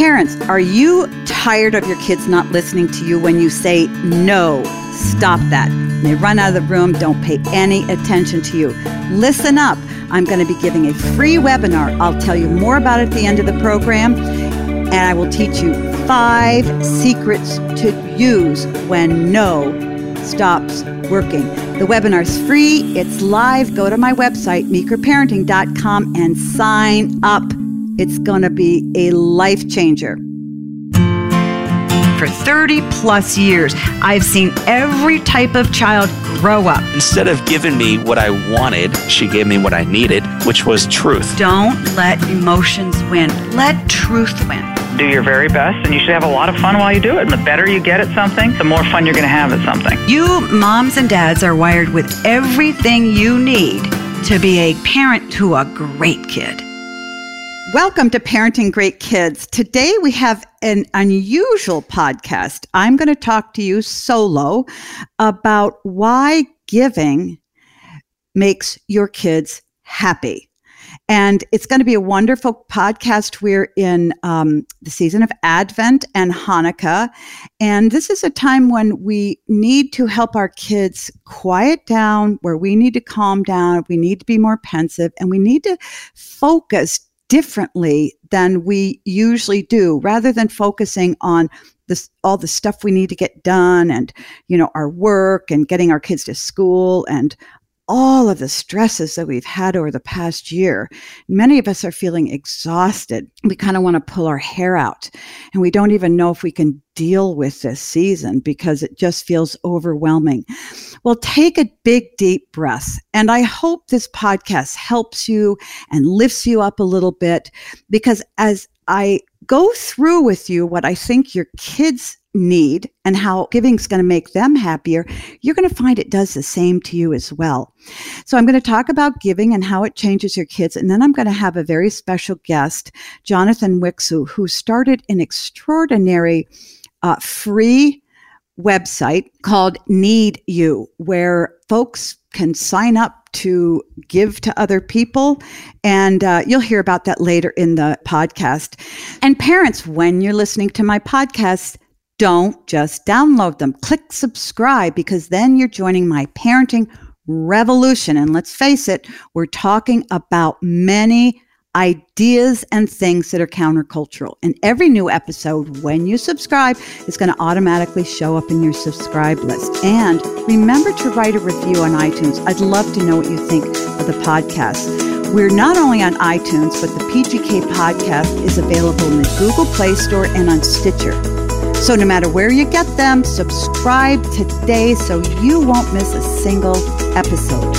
Parents, are you tired of your kids not listening to you when you say no? Stop that. They run out of the room, don't pay any attention to you. Listen up. I'm going to be giving a free webinar. I'll tell you more about it at the end of the program, and I will teach you five secrets to use when no stops working. The webinar is free, it's live. Go to my website, meekerparenting.com, and sign up. It's going to be a life changer. For 30 plus years, I've seen every type of child grow up. Instead of giving me what I wanted, she gave me what I needed, which was truth. Don't let emotions win, let truth win. Do your very best, and you should have a lot of fun while you do it. And the better you get at something, the more fun you're going to have at something. You moms and dads are wired with everything you need to be a parent to a great kid. Welcome to Parenting Great Kids. Today we have an unusual podcast. I'm going to talk to you solo about why giving makes your kids happy. And it's going to be a wonderful podcast. We're in um, the season of Advent and Hanukkah. And this is a time when we need to help our kids quiet down, where we need to calm down, we need to be more pensive, and we need to focus differently than we usually do. Rather than focusing on this all the stuff we need to get done and you know our work and getting our kids to school and all of the stresses that we've had over the past year. Many of us are feeling exhausted. We kind of want to pull our hair out, and we don't even know if we can deal with this season because it just feels overwhelming. Well, take a big, deep breath. And I hope this podcast helps you and lifts you up a little bit because as I go through with you what I think your kids need and how giving is going to make them happier, you're going to find it does the same to you as well. So I'm going to talk about giving and how it changes your kids. And then I'm going to have a very special guest, Jonathan Wixell, who started an extraordinary uh, free website called Need You, where folks can sign up to give to other people. And uh, you'll hear about that later in the podcast. And parents, when you're listening to my podcast, don't just download them. Click subscribe because then you're joining my parenting revolution. And let's face it, we're talking about many ideas and things that are countercultural. And every new episode, when you subscribe, is going to automatically show up in your subscribe list. And remember to write a review on iTunes. I'd love to know what you think of the podcast. We're not only on iTunes, but the PGK podcast is available in the Google Play Store and on Stitcher. So no matter where you get them, subscribe today so you won't miss a single episode.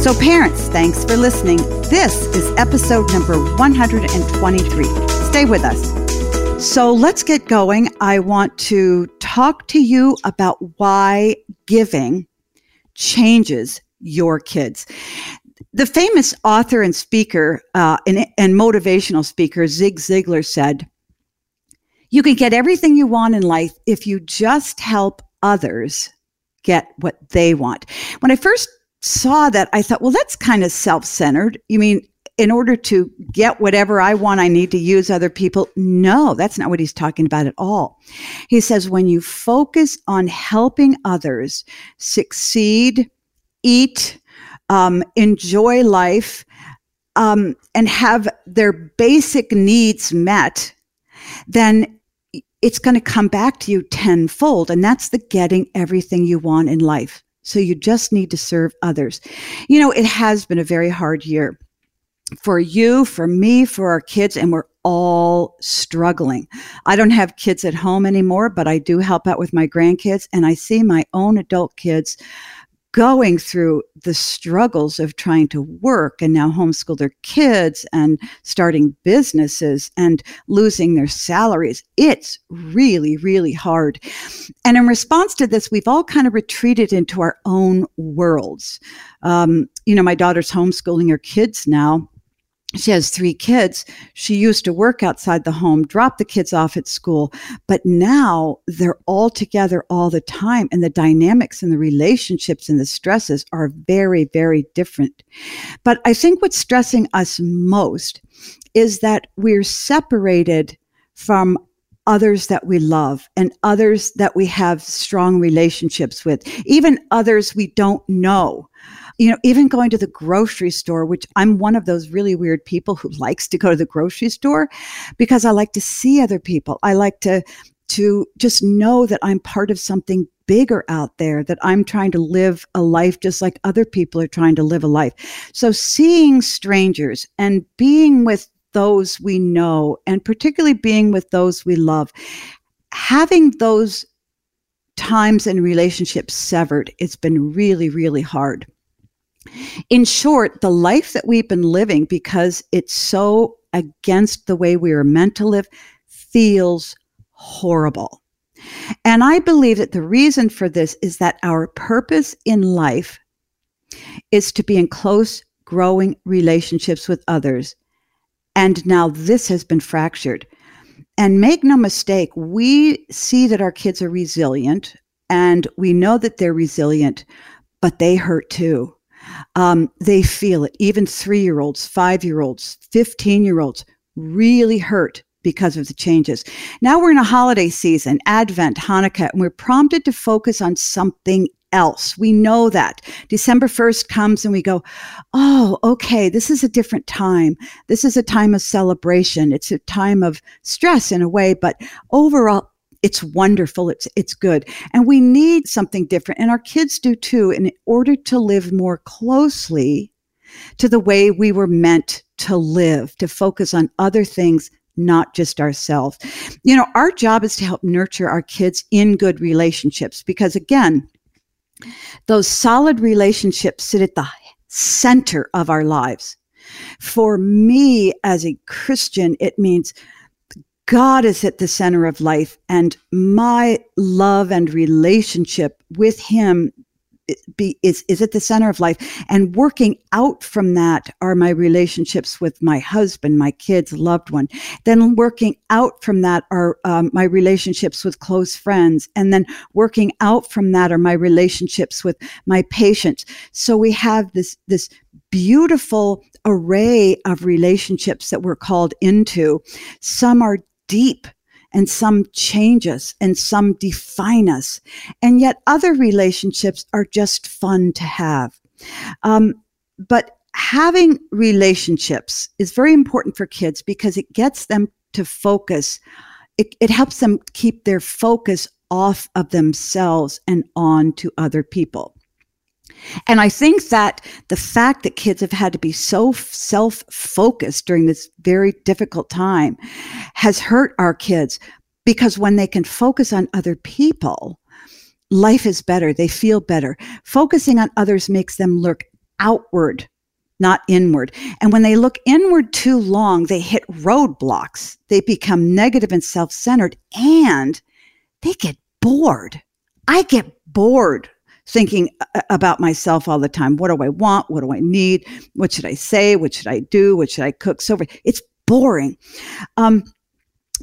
So, parents, thanks for listening. This is episode number 123. Stay with us. So, let's get going. I want to talk to you about why giving changes your kids. The famous author and speaker uh, and, and motivational speaker Zig Ziglar said, you can get everything you want in life if you just help others get what they want. When I first saw that, I thought, well, that's kind of self centered. You mean, in order to get whatever I want, I need to use other people. No, that's not what he's talking about at all. He says when you focus on helping others succeed, eat, um, enjoy life, um, and have their basic needs met, then it's going to come back to you tenfold. And that's the getting everything you want in life. So you just need to serve others. You know, it has been a very hard year for you, for me, for our kids, and we're all struggling. I don't have kids at home anymore, but I do help out with my grandkids, and I see my own adult kids going through the struggles of trying to work and now homeschool their kids and starting businesses and losing their salaries. It's really, really hard. And in response to this, we've all kind of retreated into our own worlds. Um, you know, my daughter's homeschooling her kids now she has three kids. She used to work outside the home, drop the kids off at school, but now they're all together all the time. And the dynamics and the relationships and the stresses are very, very different. But I think what's stressing us most is that we're separated from others that we love and others that we have strong relationships with, even others we don't know. You know, even going to the grocery store, which I'm one of those really weird people who likes to go to the grocery store because I like to see other people. I like to to just know that I'm part of something bigger out there, that I'm trying to live a life just like other people are trying to live a life. So seeing strangers and being with those we know, and particularly being with those we love, having those times and relationships severed, it's been really, really hard. In short, the life that we've been living, because it's so against the way we are meant to live, feels horrible. And I believe that the reason for this is that our purpose in life is to be in close, growing relationships with others and now this has been fractured. And make no mistake, we see that our kids are resilient and we know that they're resilient, but they hurt too. Um, they feel it. Even three year olds, five year olds, 15 year olds really hurt because of the changes. Now we're in a holiday season, Advent, Hanukkah, and we're prompted to focus on something else. We know that. December 1st comes and we go, oh, okay, this is a different time. This is a time of celebration. It's a time of stress in a way, but overall, it's wonderful. It's it's good. And we need something different. And our kids do too, in order to live more closely to the way we were meant to live, to focus on other things not just ourselves. You know, our job is to help nurture our kids in good relationships because, again, those solid relationships sit at the center of our lives. For me as a Christian, it means God is at the center of life and my love and relationship with Him be is is at the center of life. And working out from that are my relationships with my husband my kids loved one. Then working out from that are um, my relationships with close friends. And then working out from that are my relationships with my patients so we have this this beautiful array of relationships that we're called into. Some are deep and some change us and some define us. And yet other relationships are just fun to have. Um, but having relationships is very important for kids because it gets them to focus. It, it helps them keep their focus off of themselves and on to other people. And I think that the fact that kids have had to be so self focused during this very difficult time has hurt our kids because when they can focus on other people, life is better. They feel better. Focusing on others makes them look outward, not inward. And when they look inward too long, they hit roadblocks. They become negative and self centered and they get bored. I get bored thinking about myself all the time. What do I want? What do I need? What should I say? What should I do? What should I cook? So it's boring. Um,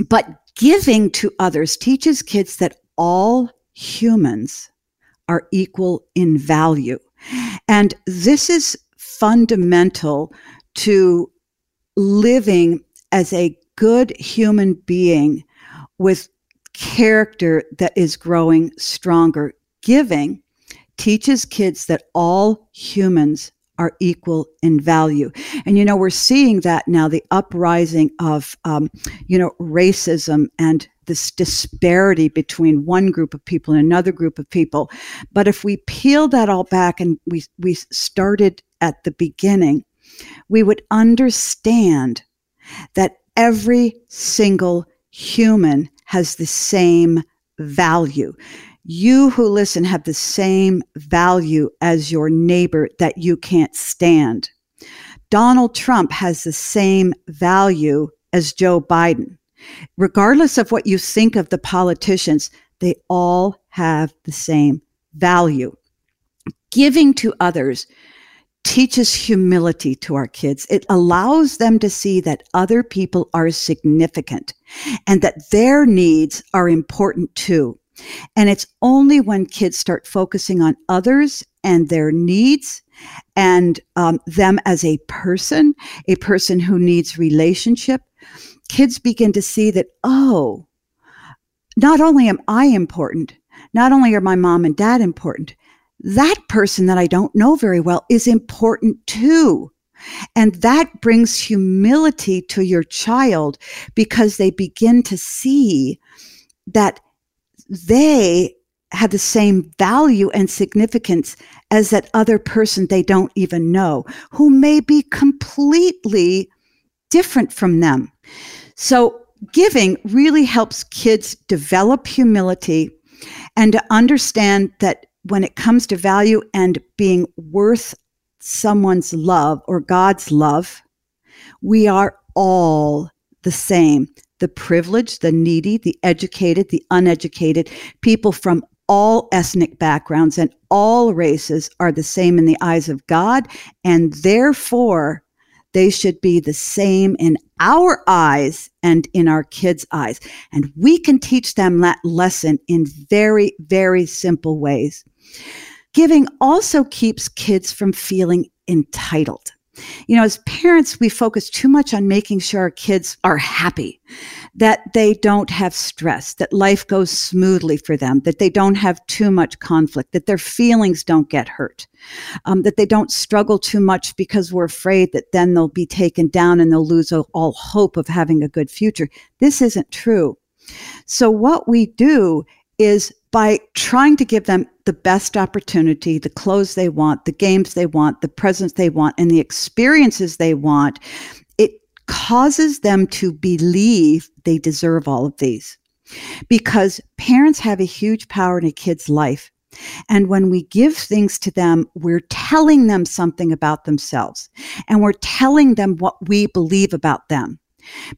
but giving to others teaches kids that all humans are equal in value. And this is fundamental to living as a good human being with character that is growing stronger. Giving teaches kids that all humans are equal in value. And, you know, we're seeing that now the uprising of, um, you know, racism and this disparity between one group of people and another group of people. But if we peel that all back and we, we started at the beginning, we would understand that every single human has the same value you who listen have the same value as your neighbor that you can't stand. Donald Trump has the same value as Joe Biden. Regardless of what you think of the politicians, they all have the same value. Giving to others teaches humility to our kids. It allows them to see that other people are significant and that their needs are important too. And it's only when kids start focusing on others and their needs and um, them as a person, a person who needs relationship, kids begin to see that, oh, not only am I important, not only are my mom and dad important, that person that I don't know very well is important too. And that brings humility to your child because they begin to see that they have the same value and significance as that other person they don't even know, who may be completely different from them. So, giving really helps kids develop humility and to understand that when it comes to value and being worth someone's love or God's love, we are all the same. The privileged, the needy, the educated, the uneducated, people from all ethnic backgrounds and all races are the same in the eyes of God, and therefore they should be the same in our eyes and in our kids' eyes. And we can teach them that lesson in very, very simple ways. Giving also keeps kids from feeling entitled. You know, as parents, we focus too much on making sure our kids are happy, that they don't have stress, that life goes smoothly for them, that they don't have too much conflict, that their feelings don't get hurt, um, that they don't struggle too much because we're afraid that then they'll be taken down and they'll lose all hope of having a good future. This isn't true. So, what we do is by trying to give them the best opportunity, the clothes they want, the games they want, the presents they want, and the experiences they want, it causes them to believe they deserve all of these. Because parents have a huge power in a kid's life. And when we give things to them, we're telling them something about themselves and we're telling them what we believe about them.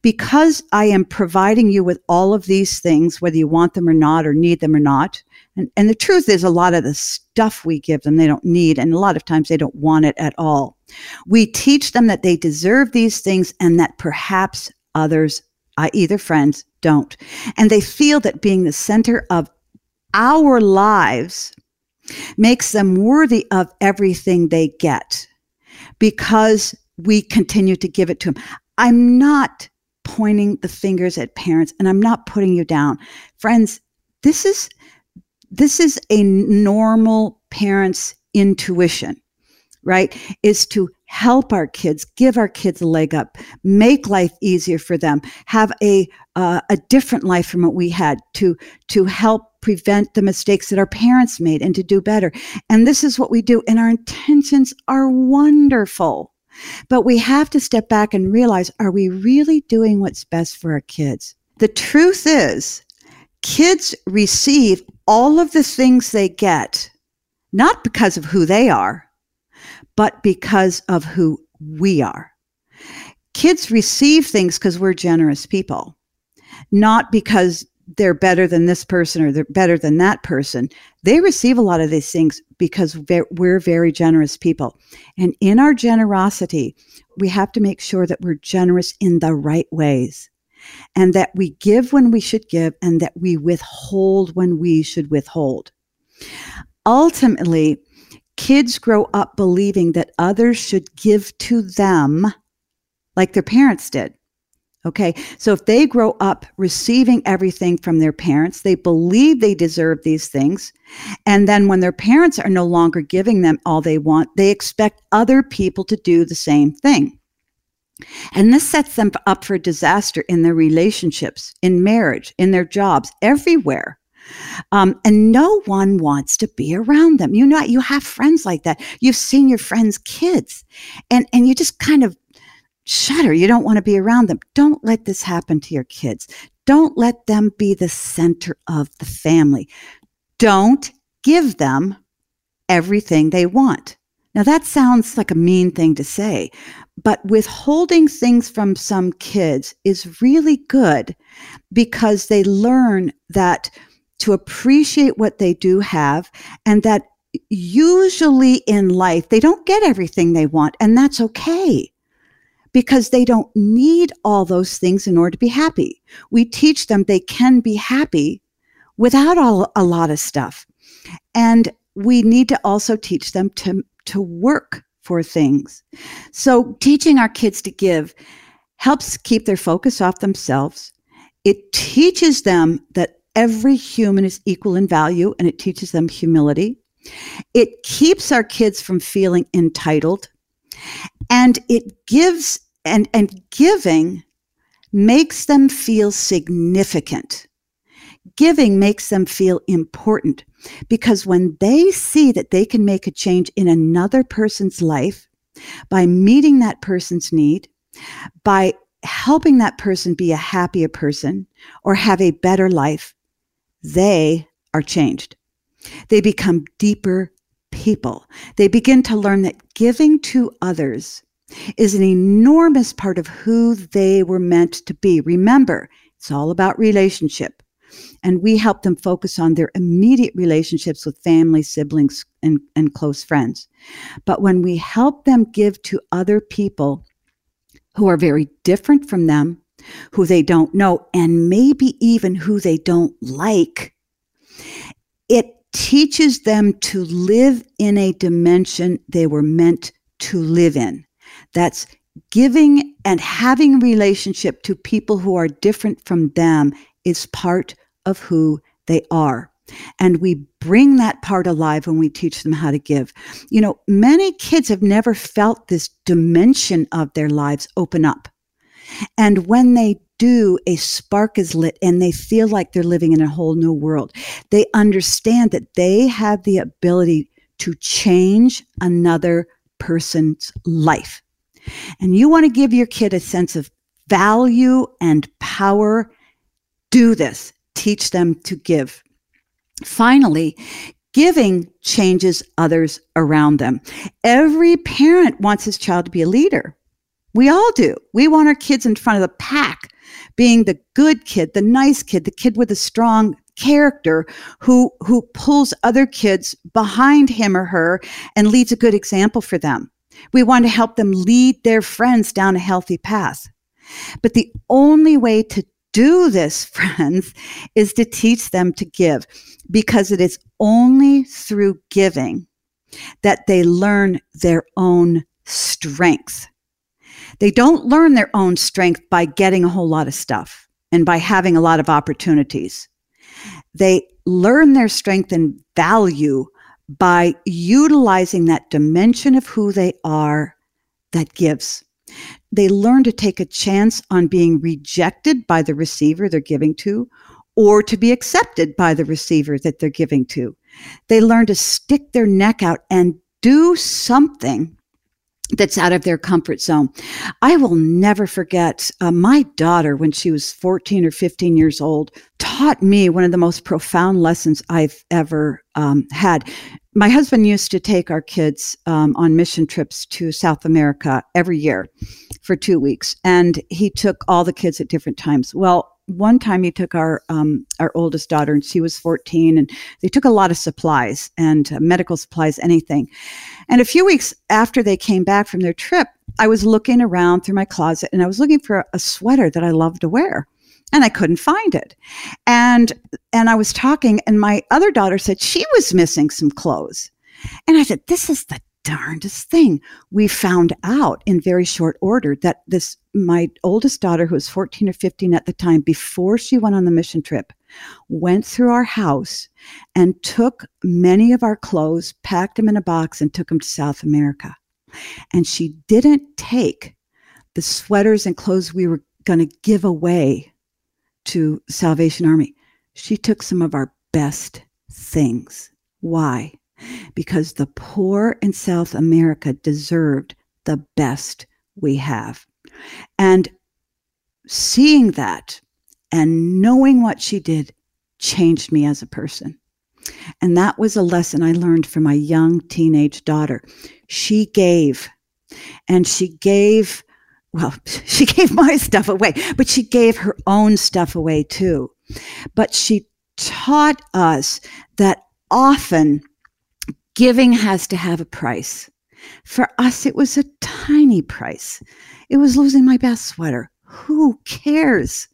Because I am providing you with all of these things, whether you want them or not, or need them or not. And, and the truth is, a lot of the stuff we give them, they don't need. And a lot of times they don't want it at all. We teach them that they deserve these things and that perhaps others, uh, i.e., their friends, don't. And they feel that being the center of our lives makes them worthy of everything they get because we continue to give it to them. I'm not pointing the fingers at parents and I'm not putting you down. Friends, this is this is a normal parent's intuition, right? Is to help our kids, give our kids a leg up, make life easier for them, have a uh, a different life from what we had to to help prevent the mistakes that our parents made and to do better. And this is what we do and our intentions are wonderful. But we have to step back and realize are we really doing what's best for our kids? The truth is, kids receive all of the things they get, not because of who they are, but because of who we are. Kids receive things because we're generous people, not because they're better than this person or they're better than that person. They receive a lot of these things because we're very generous people. And in our generosity, we have to make sure that we're generous in the right ways and that we give when we should give and that we withhold when we should withhold. Ultimately, kids grow up believing that others should give to them like their parents did. Okay. So if they grow up receiving everything from their parents, they believe they deserve these things. And then when their parents are no longer giving them all they want, they expect other people to do the same thing. And this sets them up for disaster in their relationships, in marriage, in their jobs, everywhere. Um, and no one wants to be around them. You know, you have friends like that. You've seen your friends' kids, and and you just kind of shudder. You don't want to be around them. Don't let this happen to your kids. Don't let them be the center of the family. Don't give them everything they want. Now, that sounds like a mean thing to say, but withholding things from some kids is really good because they learn that to appreciate what they do have and that usually in life they don't get everything they want, and that's okay because they don't need all those things in order to be happy. We teach them they can be happy without all, a lot of stuff. And we need to also teach them to, to work for things. So teaching our kids to give helps keep their focus off themselves. It teaches them that every human is equal in value and it teaches them humility. It keeps our kids from feeling entitled and it gives and and giving makes them feel significant. Giving makes them feel important because when they see that they can make a change in another person's life by meeting that person's need, by helping that person be a happier person or have a better life, they are changed. They become deeper people. They begin to learn that giving to others is an enormous part of who they were meant to be. Remember, it's all about relationship. And we help them focus on their immediate relationships with family, siblings, and, and close friends. But when we help them give to other people who are very different from them, who they don't know, and maybe even who they don't like, it teaches them to live in a dimension they were meant to live in. That's giving and having relationship to people who are different from them is part of who they are. And we bring that part alive when we teach them how to give. You know, many kids have never felt this dimension of their lives open up. And when they do, a spark is lit and they feel like they're living in a whole new world. They understand that they have the ability to change another person's life. And you want to give your kid a sense of value and power. Do this. Teach them to give. Finally, giving changes others around them. Every parent wants his child to be a leader. We all do. We want our kids in front of the pack, being the good kid, the nice kid, the kid with a strong character who who pulls other kids behind him or her and leads a good example for them. We want to help them lead their friends down a healthy path. But the only way to do this, friends, is to teach them to give because it is only through giving that they learn their own strength. They don't learn their own strength by getting a whole lot of stuff and by having a lot of opportunities. They learn their strength and value by utilizing that dimension of who they are that gives. They learn to take a chance on being rejected by the receiver they're giving to or to be accepted by the receiver that they're giving to. They learn to stick their neck out and do something that's out of their comfort zone. I will never forget uh, my daughter when she was 14 or 15 years old taught me one of the most profound lessons I've ever um, had. My husband used to take our kids um, on mission trips to South America every year for two weeks, and he took all the kids at different times. Well, one time he took our um, our oldest daughter and she was 14 and they took a lot of supplies and uh, medical supplies anything. And a few weeks after they came back from their trip i was looking around through my closet and i was looking for a sweater that i love to wear and i couldn't find it. And and i was talking and my other daughter said she was missing some clothes. And i said this is the darndest thing. We found out in very short order that this, my oldest daughter, who was 14 or 15 at the time, before she went on the mission trip, went through our house and took many of our clothes, packed them in a box, and took them to South America. And she didn't take the sweaters and clothes we were going to give away to Salvation Army. She took some of our best things. Why? Because the poor in South America deserved the best we have. And seeing that and knowing what she did changed me as a person. And that was a lesson I learned from my young teenage daughter. She gave, and she gave, well, she gave my stuff away, but she gave her own stuff away too. But she taught us that often Giving has to have a price. For us, it was a tiny price. It was losing my best sweater. Who cares?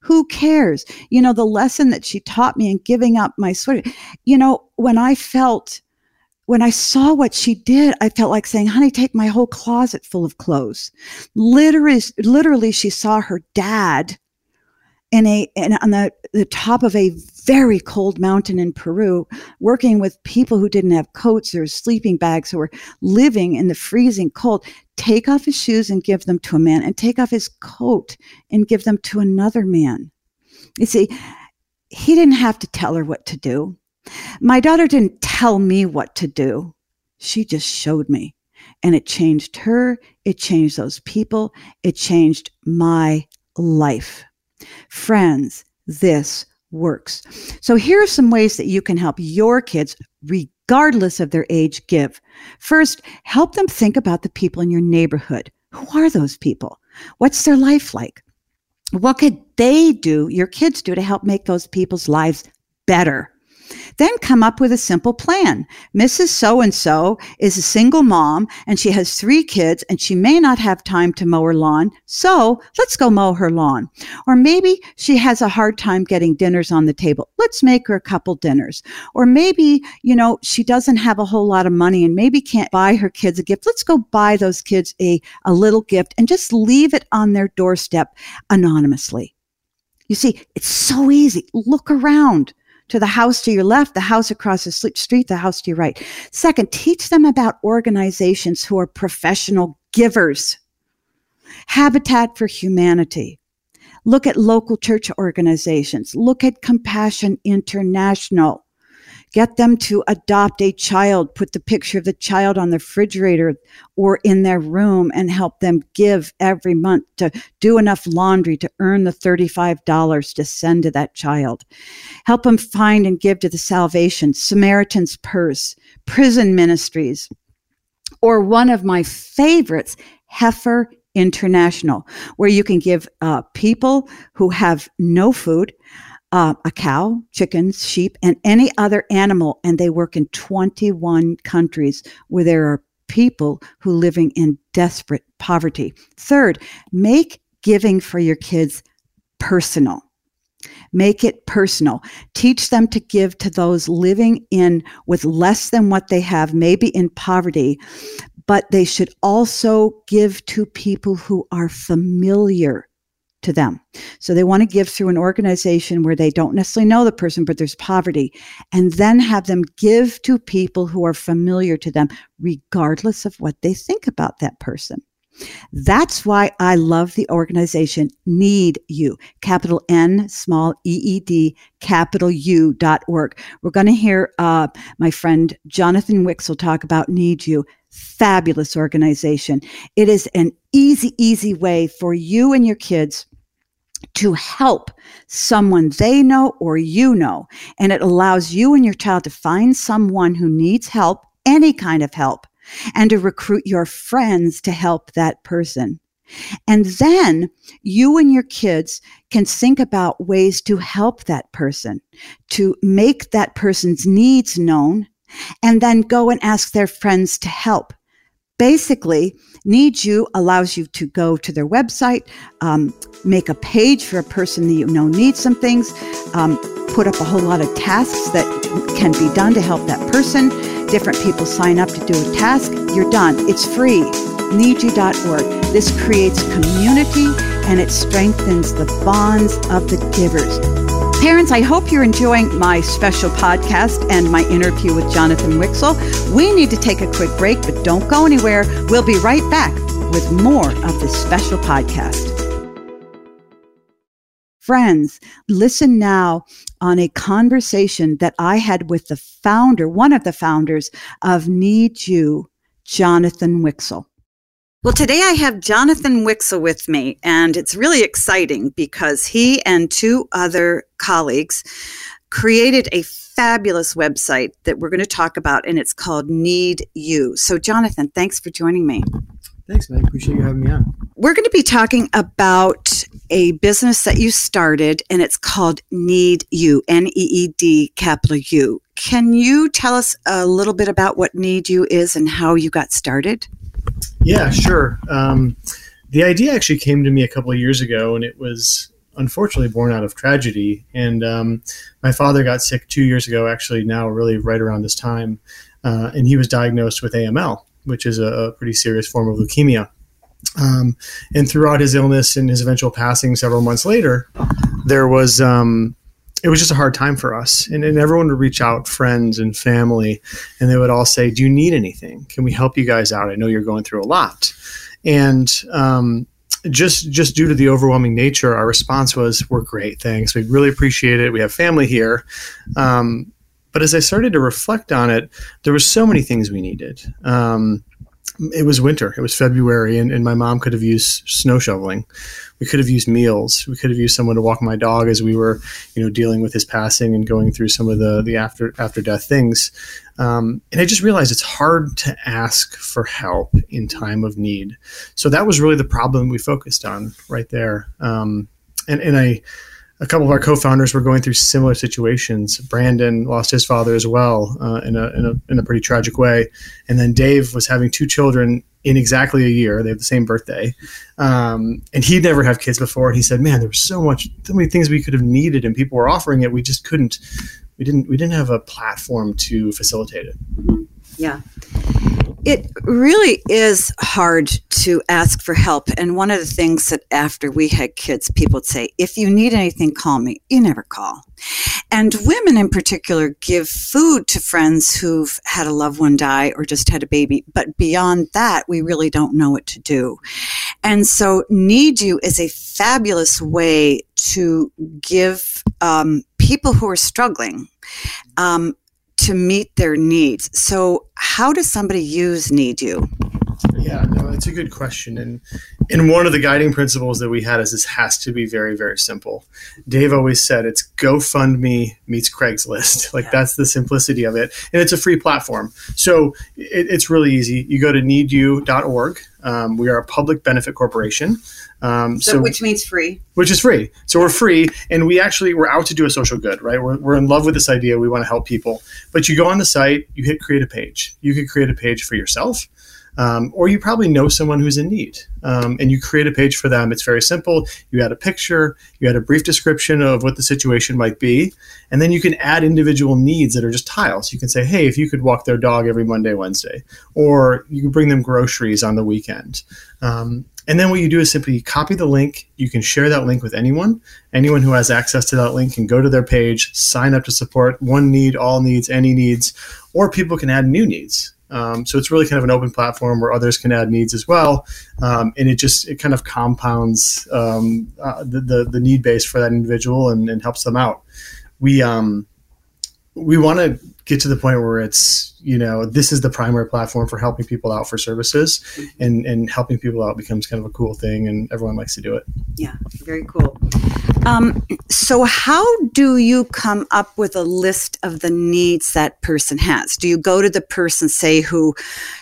Who cares? You know, the lesson that she taught me in giving up my sweater, you know, when I felt when I saw what she did, I felt like saying, honey, take my whole closet full of clothes. Literally, literally, she saw her dad in a in, on the, the top of a very cold mountain in Peru, working with people who didn't have coats or sleeping bags, who were living in the freezing cold. Take off his shoes and give them to a man, and take off his coat and give them to another man. You see, he didn't have to tell her what to do. My daughter didn't tell me what to do. She just showed me. And it changed her. It changed those people. It changed my life. Friends, this works. So here are some ways that you can help your kids, regardless of their age, give. First, help them think about the people in your neighborhood. Who are those people? What's their life like? What could they do, your kids do, to help make those people's lives better? Then come up with a simple plan. Mrs. So and so is a single mom and she has three kids and she may not have time to mow her lawn. So let's go mow her lawn. Or maybe she has a hard time getting dinners on the table. Let's make her a couple dinners. Or maybe, you know, she doesn't have a whole lot of money and maybe can't buy her kids a gift. Let's go buy those kids a, a little gift and just leave it on their doorstep anonymously. You see, it's so easy. Look around to the house to your left, the house across the street, the house to your right. Second, teach them about organizations who are professional givers. Habitat for Humanity. Look at local church organizations. Look at Compassion International. Get them to adopt a child, put the picture of the child on the refrigerator or in their room and help them give every month to do enough laundry to earn the $35 to send to that child. Help them find and give to the Salvation, Samaritan's Purse, prison ministries, or one of my favorites, Heifer International, where you can give uh, people who have no food uh, a cow, chickens, sheep, and any other animal. And they work in 21 countries where there are people who living in desperate poverty. Third, make giving for your kids personal. Make it personal. Teach them to give to those living in with less than what they have, maybe in poverty, but they should also give to people who are familiar to them. So they want to give through an organization where they don't necessarily know the person, but there's poverty, and then have them give to people who are familiar to them, regardless of what they think about that person. That's why I love the organization Need You, capital N, small E E D, capital U dot org. We're going to hear uh, my friend Jonathan Wixell talk about Need You. Fabulous organization. It is an easy, easy way for you and your kids to help someone they know or you know. And it allows you and your child to find someone who needs help, any kind of help, and to recruit your friends to help that person. And then you and your kids can think about ways to help that person, to make that person's needs known, and then go and ask their friends to help. Basically, Need You allows you to go to their website, um, make a page for a person that you know needs some things, um, put up a whole lot of tasks that can be done to help that person. Different people sign up to do a task. You're done. It's free. NeedYou.org. This creates community and it strengthens the bonds of the givers. Parents, I hope you're enjoying my special podcast and my interview with Jonathan Wixell. We need to take a quick break, but don't go anywhere. We'll be right back with more of this special podcast. Friends, listen now on a conversation that I had with the founder, one of the founders of Need You, Jonathan Wixell. Well, today I have Jonathan Wixell with me, and it's really exciting because he and two other colleagues created a fabulous website that we're going to talk about, and it's called Need You. So, Jonathan, thanks for joining me. Thanks, man. Appreciate you having me on. We're going to be talking about a business that you started, and it's called Need You, N E E D, capital U. Can you tell us a little bit about what Need You is and how you got started? Yeah, sure. Um, the idea actually came to me a couple of years ago, and it was unfortunately born out of tragedy. And um, my father got sick two years ago, actually, now really right around this time. uh, and he was diagnosed with AML, which is a, a pretty serious form of leukemia. Um, and throughout his illness and his eventual passing several months later, there was um, it was just a hard time for us. And, and everyone would reach out, friends and family, and they would all say, "Do you need anything? Can we help you guys out? I know you're going through a lot." And um, just just due to the overwhelming nature, our response was, "We're great, thanks. We really appreciate it. We have family here." Um, but as I started to reflect on it, there were so many things we needed. Um, it was winter. It was February, and, and my mom could have used snow shoveling. We could have used meals. We could have used someone to walk my dog as we were, you know, dealing with his passing and going through some of the the after after death things. Um, and I just realized it's hard to ask for help in time of need. So that was really the problem we focused on right there. Um, and and I a couple of our co-founders were going through similar situations. Brandon lost his father as well uh, in, a, in, a, in a pretty tragic way, and then Dave was having two children in exactly a year. They have the same birthday, um, and he'd never have kids before. And he said, "Man, there was so much, so many things we could have needed, and people were offering it. We just couldn't. We didn't. We didn't have a platform to facilitate it." Yeah. It really is hard to ask for help. And one of the things that after we had kids, people would say, if you need anything, call me. You never call. And women in particular give food to friends who've had a loved one die or just had a baby. But beyond that, we really don't know what to do. And so Need You is a fabulous way to give um, people who are struggling um, to meet their needs. So, how does somebody use Need You? Yeah, no, it's a good question. And and one of the guiding principles that we had is this has to be very, very simple. Dave always said it's GoFundMe meets Craigslist. Like yeah. that's the simplicity of it. And it's a free platform. So it, it's really easy. You go to needyou.org. Um, we are a public benefit corporation. Um, so, so, which means free. Which is free. So we're free, and we actually we're out to do a social good, right? We're, we're in love with this idea. We want to help people. But you go on the site, you hit create a page. You could create a page for yourself. Um, or you probably know someone who's in need um, and you create a page for them. It's very simple. You add a picture, you add a brief description of what the situation might be, and then you can add individual needs that are just tiles. You can say, hey, if you could walk their dog every Monday, Wednesday, or you can bring them groceries on the weekend. Um, and then what you do is simply copy the link. You can share that link with anyone. Anyone who has access to that link can go to their page, sign up to support one need, all needs, any needs, or people can add new needs. Um, so it's really kind of an open platform where others can add needs as well, um, and it just it kind of compounds um, uh, the, the, the need base for that individual and, and helps them out. We um, we want to get to the point where it's you know this is the primary platform for helping people out for services mm-hmm. and and helping people out becomes kind of a cool thing and everyone likes to do it. Yeah very cool. Um, so how do you come up with a list of the needs that person has? Do you go to the person say who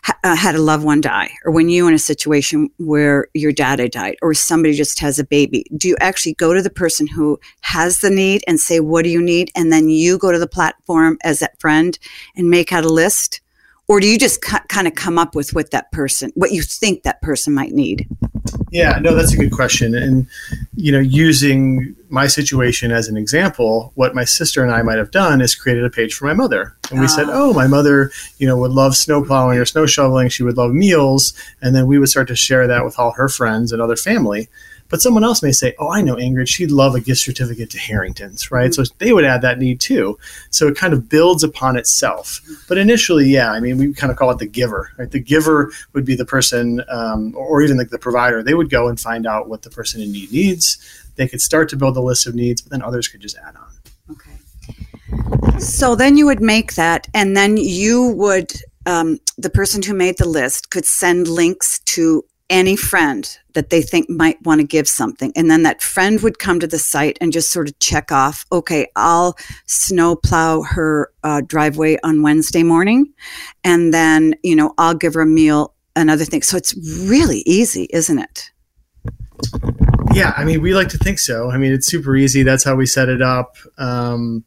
ha- uh, had a loved one die or when you in a situation where your dad had died or somebody just has a baby? Do you actually go to the person who has the need and say what do you need? and then you go to the platform as that friend friend and make out a list? Or do you just kind of come up with what that person, what you think that person might need? Yeah, no, that's a good question. And, you know, using my situation as an example, what my sister and I might have done is created a page for my mother. And we said, ah. oh, my mother, you know, would love snow plowing or snow shoveling. She would love meals. And then we would start to share that with all her friends and other family. But someone else may say, "Oh, I know Ingrid. She'd love a gift certificate to Harrington's, right?" Mm-hmm. So they would add that need too. So it kind of builds upon itself. But initially, yeah, I mean, we kind of call it the giver, right? The giver would be the person, um, or even like the provider. They would go and find out what the person in need needs. They could start to build a list of needs, but then others could just add on. Okay. So then you would make that, and then you would um, the person who made the list could send links to any friend that they think might want to give something. And then that friend would come to the site and just sort of check off, okay, I'll snow plow her uh, driveway on Wednesday morning. And then, you know, I'll give her a meal, another thing. So it's really easy, isn't it? Yeah, I mean, we like to think so. I mean, it's super easy. That's how we set it up. Um,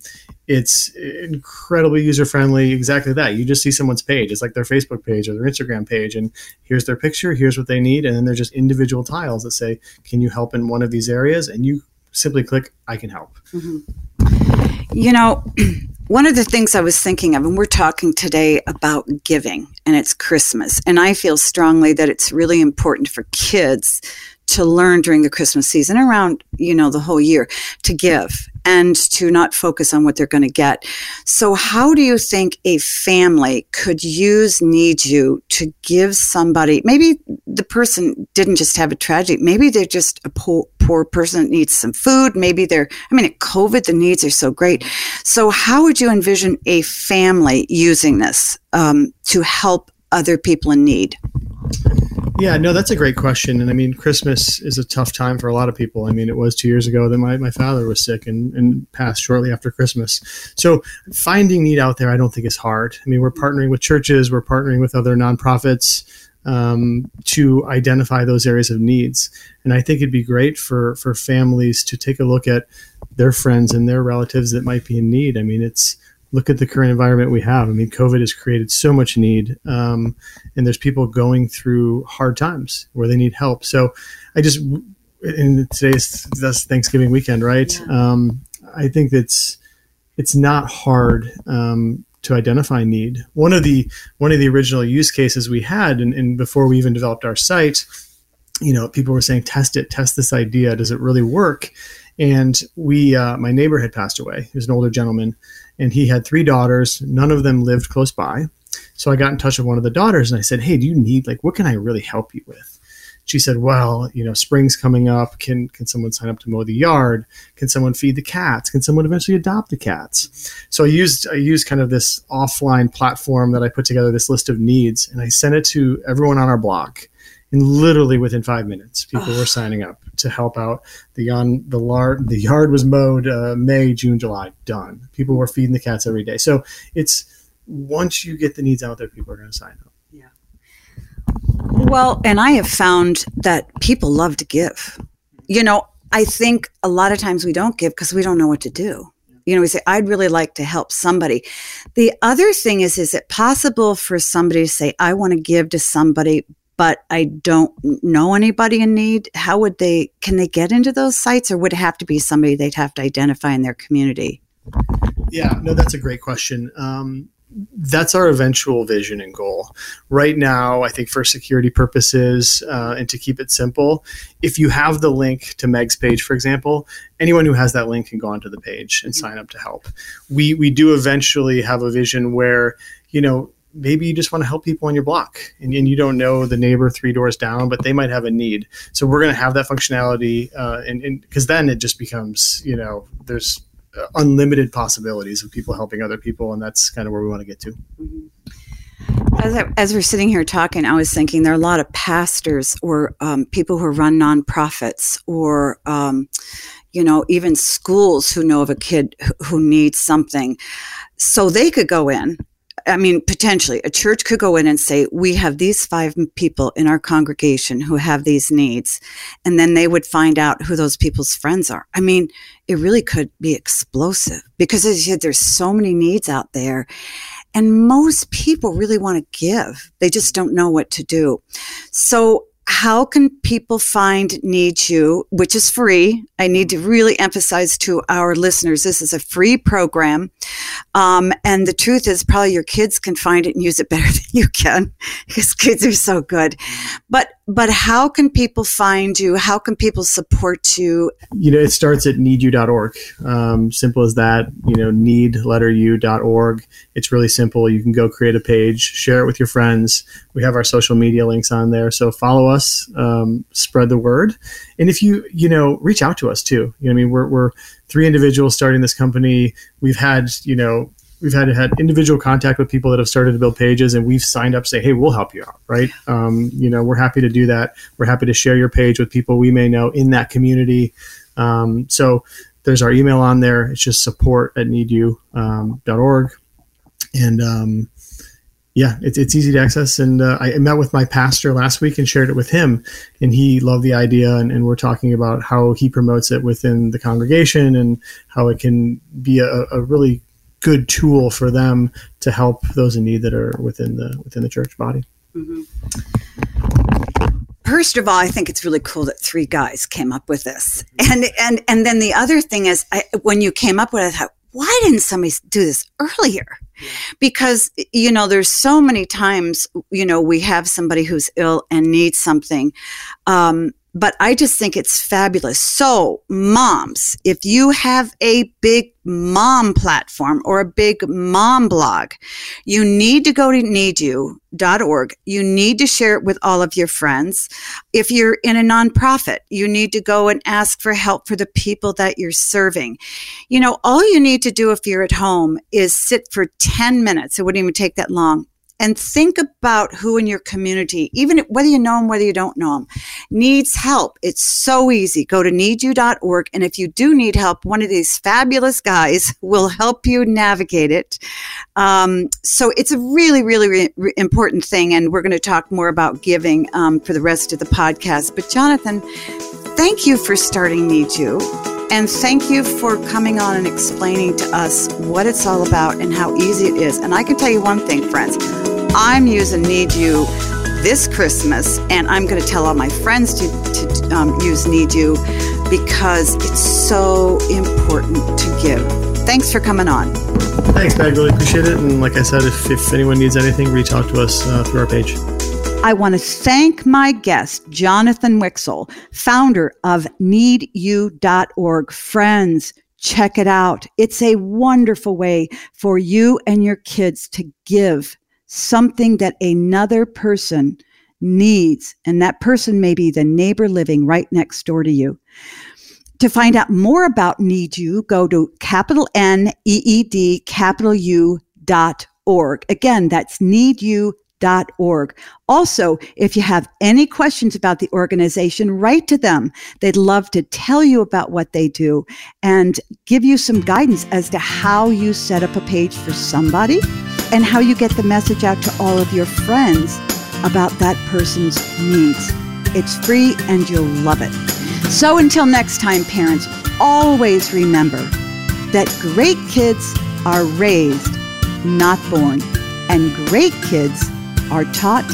it's incredibly user friendly. Exactly that. You just see someone's page. It's like their Facebook page or their Instagram page, and here's their picture. Here's what they need, and then they're just individual tiles that say, "Can you help in one of these areas?" And you simply click, "I can help." Mm-hmm. You know, one of the things I was thinking of, and we're talking today about giving, and it's Christmas, and I feel strongly that it's really important for kids to learn during the Christmas season, around you know the whole year, to give and to not focus on what they're going to get. So, how do you think a family could use Need You to give somebody? Maybe the person didn't just have a tragedy. Maybe they're just a poor poor person that needs some food. Maybe they're. I mean, at COVID, the needs are so great. So, how would you envision a family using this um, to help other people in need? Yeah, no, that's a great question. And I mean, Christmas is a tough time for a lot of people. I mean, it was two years ago that my, my father was sick and, and passed shortly after Christmas. So finding need out there, I don't think is hard. I mean, we're partnering with churches, we're partnering with other nonprofits um, to identify those areas of needs. And I think it'd be great for, for families to take a look at their friends and their relatives that might be in need. I mean, it's, look at the current environment we have. I mean, COVID has created so much need, um, and there's people going through hard times where they need help. So, I just in today's that's Thanksgiving weekend, right? Yeah. Um, I think that's it's not hard um, to identify need. One of the one of the original use cases we had, and, and before we even developed our site, you know, people were saying, "Test it, test this idea. Does it really work?" And we, uh, my neighbor had passed away. He was an older gentleman, and he had three daughters. None of them lived close by. So I got in touch with one of the daughters and I said, Hey, do you need, like, what can I really help you with? She said, Well, you know, spring's coming up. Can, can someone sign up to mow the yard? Can someone feed the cats? Can someone eventually adopt the cats? So I used, I used kind of this offline platform that I put together this list of needs and I sent it to everyone on our block and literally within five minutes, people oh. were signing up to help out. The on the yard the yard was mowed uh, May, June, July, done. People were feeding the cats every day. So it's once you get the needs out there, people are going to sign up. Yeah. Well, and I have found that people love to give. You know, I think a lot of times we don't give because we don't know what to do you know we say i'd really like to help somebody the other thing is is it possible for somebody to say i want to give to somebody but I don't know anybody in need, how would they, can they get into those sites or would it have to be somebody they'd have to identify in their community? Yeah, no, that's a great question. Um, that's our eventual vision and goal. Right now, I think for security purposes uh, and to keep it simple, if you have the link to Meg's page, for example, anyone who has that link can go onto the page and sign up to help. We we do eventually have a vision where you know maybe you just want to help people on your block and, and, you don't know the neighbor three doors down but they might have a need. So we're going to have that functionality uh, and because then it just becomes you know there's unlimited possibilities of people helping other people and that's kind of where we want to get to. As, I, as we're sitting here talking i was thinking there are a lot of pastors or um, people who run nonprofits or um, you know even schools who know of a kid who needs something. So they could go in I mean, potentially a church could go in and say, we have these five people in our congregation who have these needs. And then they would find out who those people's friends are. I mean, it really could be explosive because as you said, there's so many needs out there. And most people really want to give. They just don't know what to do. So how can people find Need You, which is free? I need to really emphasize to our listeners this is a free program. Um, and the truth is, probably your kids can find it and use it better than you can because kids are so good. But but how can people find you? How can people support you? You know, it starts at needyou.org. Um, simple as that. You know, need letter u.org. It's really simple. You can go create a page, share it with your friends. We have our social media links on there. So follow us, um, spread the word. And if you, you know, reach out to us too. You know, I mean, we're, we're three individuals starting this company. We've had, you know, we've had had individual contact with people that have started to build pages and we've signed up say hey we'll help you out right? Um, you know we're happy to do that. We're happy to share your page with people we may know in that community. Um, so there's our email on there. It's just support at needyou.org um, and um, yeah it's, it's easy to access and uh, i met with my pastor last week and shared it with him and he loved the idea and, and we're talking about how he promotes it within the congregation and how it can be a, a really good tool for them to help those in need that are within the within the church body. Mm-hmm. First of all, I think it's really cool that three guys came up with this, and and and then the other thing is, I, when you came up with it, I thought, why didn't somebody do this earlier? Because, you know, there's so many times, you know, we have somebody who's ill and needs something. Um, but I just think it's fabulous. So, moms, if you have a big mom platform or a big mom blog, you need to go to needyou.org. You need to share it with all of your friends. If you're in a nonprofit, you need to go and ask for help for the people that you're serving. You know, all you need to do if you're at home is sit for 10 minutes. It wouldn't even take that long and think about who in your community, even whether you know them, whether you don't know them, needs help. It's so easy. Go to needyou.org. And if you do need help, one of these fabulous guys will help you navigate it. Um, so it's a really, really re- important thing. And we're going to talk more about giving um, for the rest of the podcast. But Jonathan, thank you for starting Need You. And thank you for coming on and explaining to us what it's all about and how easy it is. And I can tell you one thing, friends. I'm using Need You this Christmas, and I'm going to tell all my friends to, to um, use Need You because it's so important to give. Thanks for coming on. Thanks, Meg. Really appreciate it. And like I said, if, if anyone needs anything, reach out to us uh, through our page. I want to thank my guest, Jonathan Wixell, founder of needyou.org. Friends, check it out. It's a wonderful way for you and your kids to give something that another person needs. And that person may be the neighbor living right next door to you. To find out more about Need You, go to capital N E E D capital U dot org. Again, that's need you org. Also, if you have any questions about the organization, write to them. They'd love to tell you about what they do and give you some guidance as to how you set up a page for somebody and how you get the message out to all of your friends about that person's needs. It's free and you'll love it. So until next time, parents, always remember that great kids are raised, not born, and great kids are taught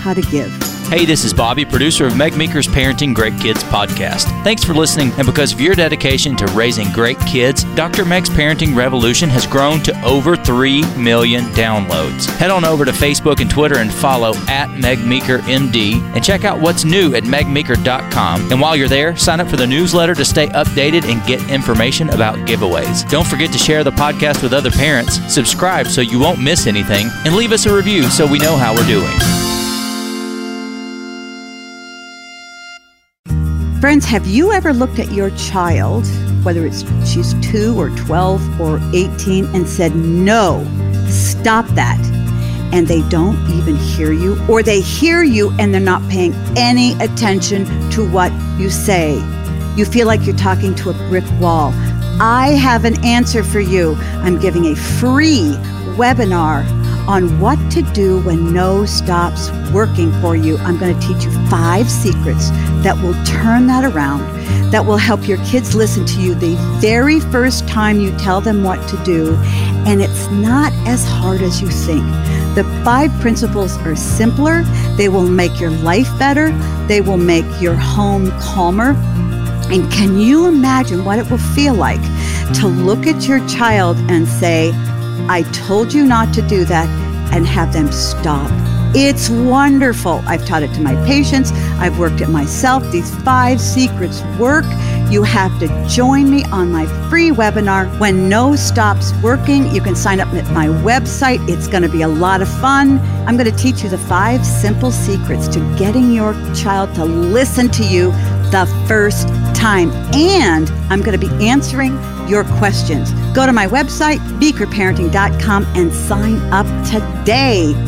how to give. Hey, this is Bobby, producer of Meg Meeker's Parenting Great Kids podcast. Thanks for listening, and because of your dedication to raising great kids, Dr. Meg's Parenting Revolution has grown to over 3 million downloads. Head on over to Facebook and Twitter and follow at Meg Meeker MD and check out what's new at megmeeker.com. And while you're there, sign up for the newsletter to stay updated and get information about giveaways. Don't forget to share the podcast with other parents, subscribe so you won't miss anything, and leave us a review so we know how we're doing. Friends, have you ever looked at your child, whether it's she's 2 or 12 or 18, and said, no, stop that? And they don't even hear you, or they hear you and they're not paying any attention to what you say. You feel like you're talking to a brick wall. I have an answer for you. I'm giving a free webinar on what to do when no stops working for you. I'm going to teach you five secrets that will turn that around, that will help your kids listen to you the very first time you tell them what to do. And it's not as hard as you think. The five principles are simpler, they will make your life better, they will make your home calmer. And can you imagine what it will feel like to look at your child and say, I told you not to do that and have them stop. It's wonderful. I've taught it to my patients. I've worked it myself. These five secrets work. You have to join me on my free webinar when no stops working. You can sign up at my website. It's going to be a lot of fun. I'm going to teach you the five simple secrets to getting your child to listen to you the first time. And I'm going to be answering your questions. Go to my website, meekerparenting.com, and sign up today.